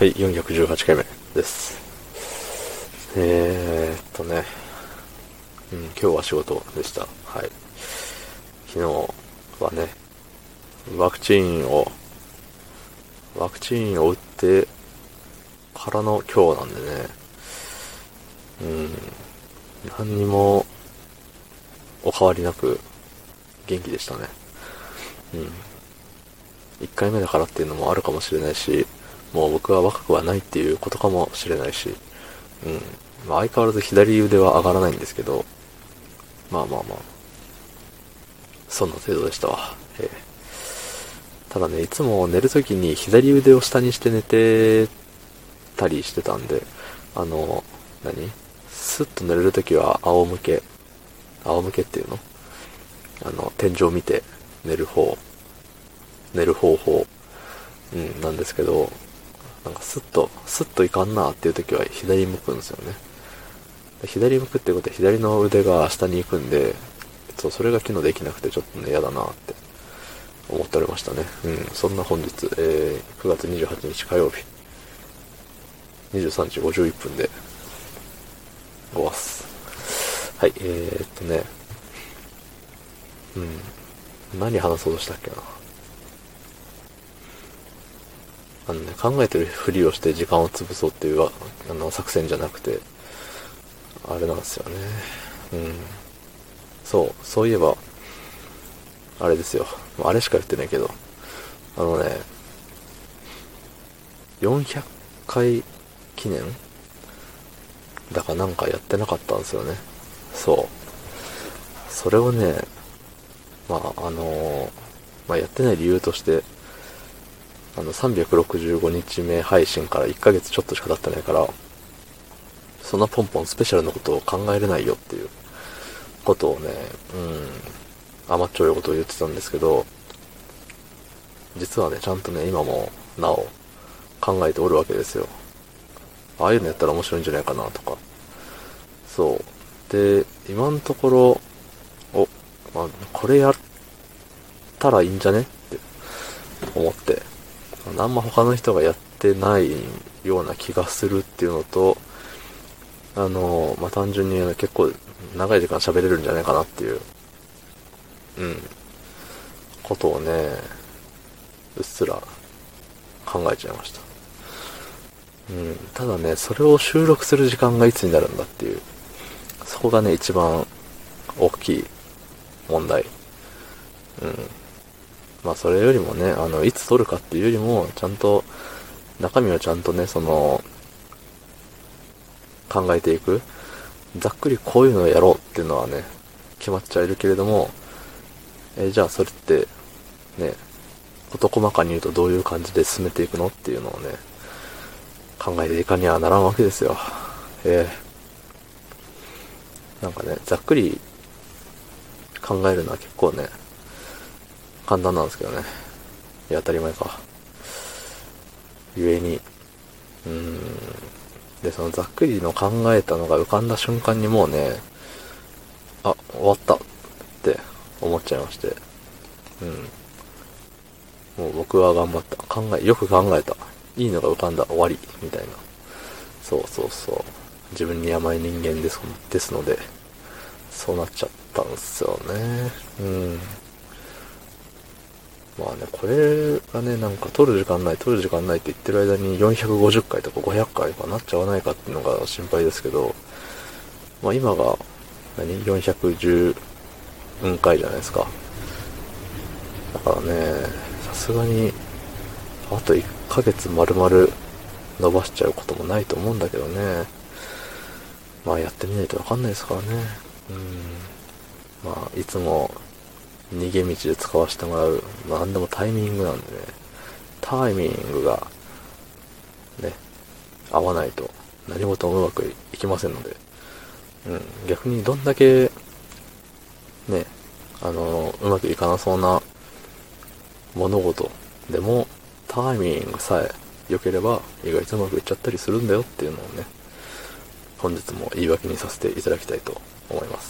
はい、418回目です。えー、っとね、うん、今日は仕事でした。はい。昨日はね、ワクチンを、ワクチンを打ってからの今日なんでね、うん、何にもお変わりなく元気でしたね。うん。1回目だからっていうのもあるかもしれないし、もう僕は若くはないっていうことかもしれないし、うん。まあ、相変わらず左腕は上がらないんですけど、まあまあまあ、そんな程度でしたわ。えー、ただね、いつも寝るときに左腕を下にして寝てたりしてたんで、あの、何？スッと寝れるときは仰向け、仰向けっていうの？あの、天井を見て寝る方、寝る方法、うん、なんですけど、なんかスッと、スッといかんなっていう時は左向くんですよね。左向くってことは左の腕が下に行くんで、そう、それが昨日できなくてちょっとね、嫌だなって思っておりましたね。うん、そんな本日、えー、9月28日火曜日、23時51分で、ごわす。はい、えー、っとね、うん、何話そうとしたっけな。あのね、考えてるふりをして時間を潰そうっていうあの作戦じゃなくて、あれなんですよね。うん。そう、そういえば、あれですよ。あれしか言ってないけど、あのね、400回記念だかなんかやってなかったんですよね。そう。それをね、まあ、あのー、まあ、やってない理由として、あの、365日目配信から1ヶ月ちょっとしか経ってないから、そんなポンポンスペシャルのことを考えれないよっていうことをね、うん、甘っちょいことを言ってたんですけど、実はね、ちゃんとね、今もなお考えておるわけですよ。ああいうのやったら面白いんじゃないかなとか。そう。で、今のところ、お、まあ、これやったらいいんじゃねって思って、あんま他の人がやってないような気がするっていうのと、あの、まあ、単純に結構長い時間喋れるんじゃないかなっていう、うん、ことをね、うっすら考えちゃいました。うん、ただね、それを収録する時間がいつになるんだっていう、そこがね、一番大きい問題。うん。まあそれよりもね、あの、いつ撮るかっていうよりも、ちゃんと、中身をちゃんとね、その、考えていく。ざっくりこういうのをやろうっていうのはね、決まっちゃいるけれども、えじゃあそれって、ね、事細かに言うとどういう感じで進めていくのっていうのをね、考えていかにはならんわけですよ。えー、なんかね、ざっくり考えるのは結構ね、簡単なんですけどね。いや、当たり前か。ゆえに、うーん。で、そのざっくりの考えたのが浮かんだ瞬間にもうね、あ、終わったって思っちゃいまして。うん。もう僕は頑張った。考え、よく考えた。いいのが浮かんだ。終わり。みたいな。そうそうそう。自分に甘い人間ですですので、そうなっちゃったんですよね。うん。まあね、これがね、なんか撮る時間ない、撮る時間ないって言ってる間に450回とか500回とかなっちゃわないかっていうのが心配ですけど、まあ今が何、410回じゃないですか。だからね、さすがに、あと1ヶ月丸々伸ばしちゃうこともないと思うんだけどね。まあやってみないとわかんないですからね。うん。まあ、いつも逃げ道で使わせてもらう、なんでもタイミングなんでね、タイミングが、ね、合わないと何事もうまくいきませんので、うん、逆にどんだけ、ね、あの、うまくいかなそうな物事でも、タイミングさえ良ければ意外とうまくいっちゃったりするんだよっていうのをね、本日も言い訳にさせていただきたいと思います。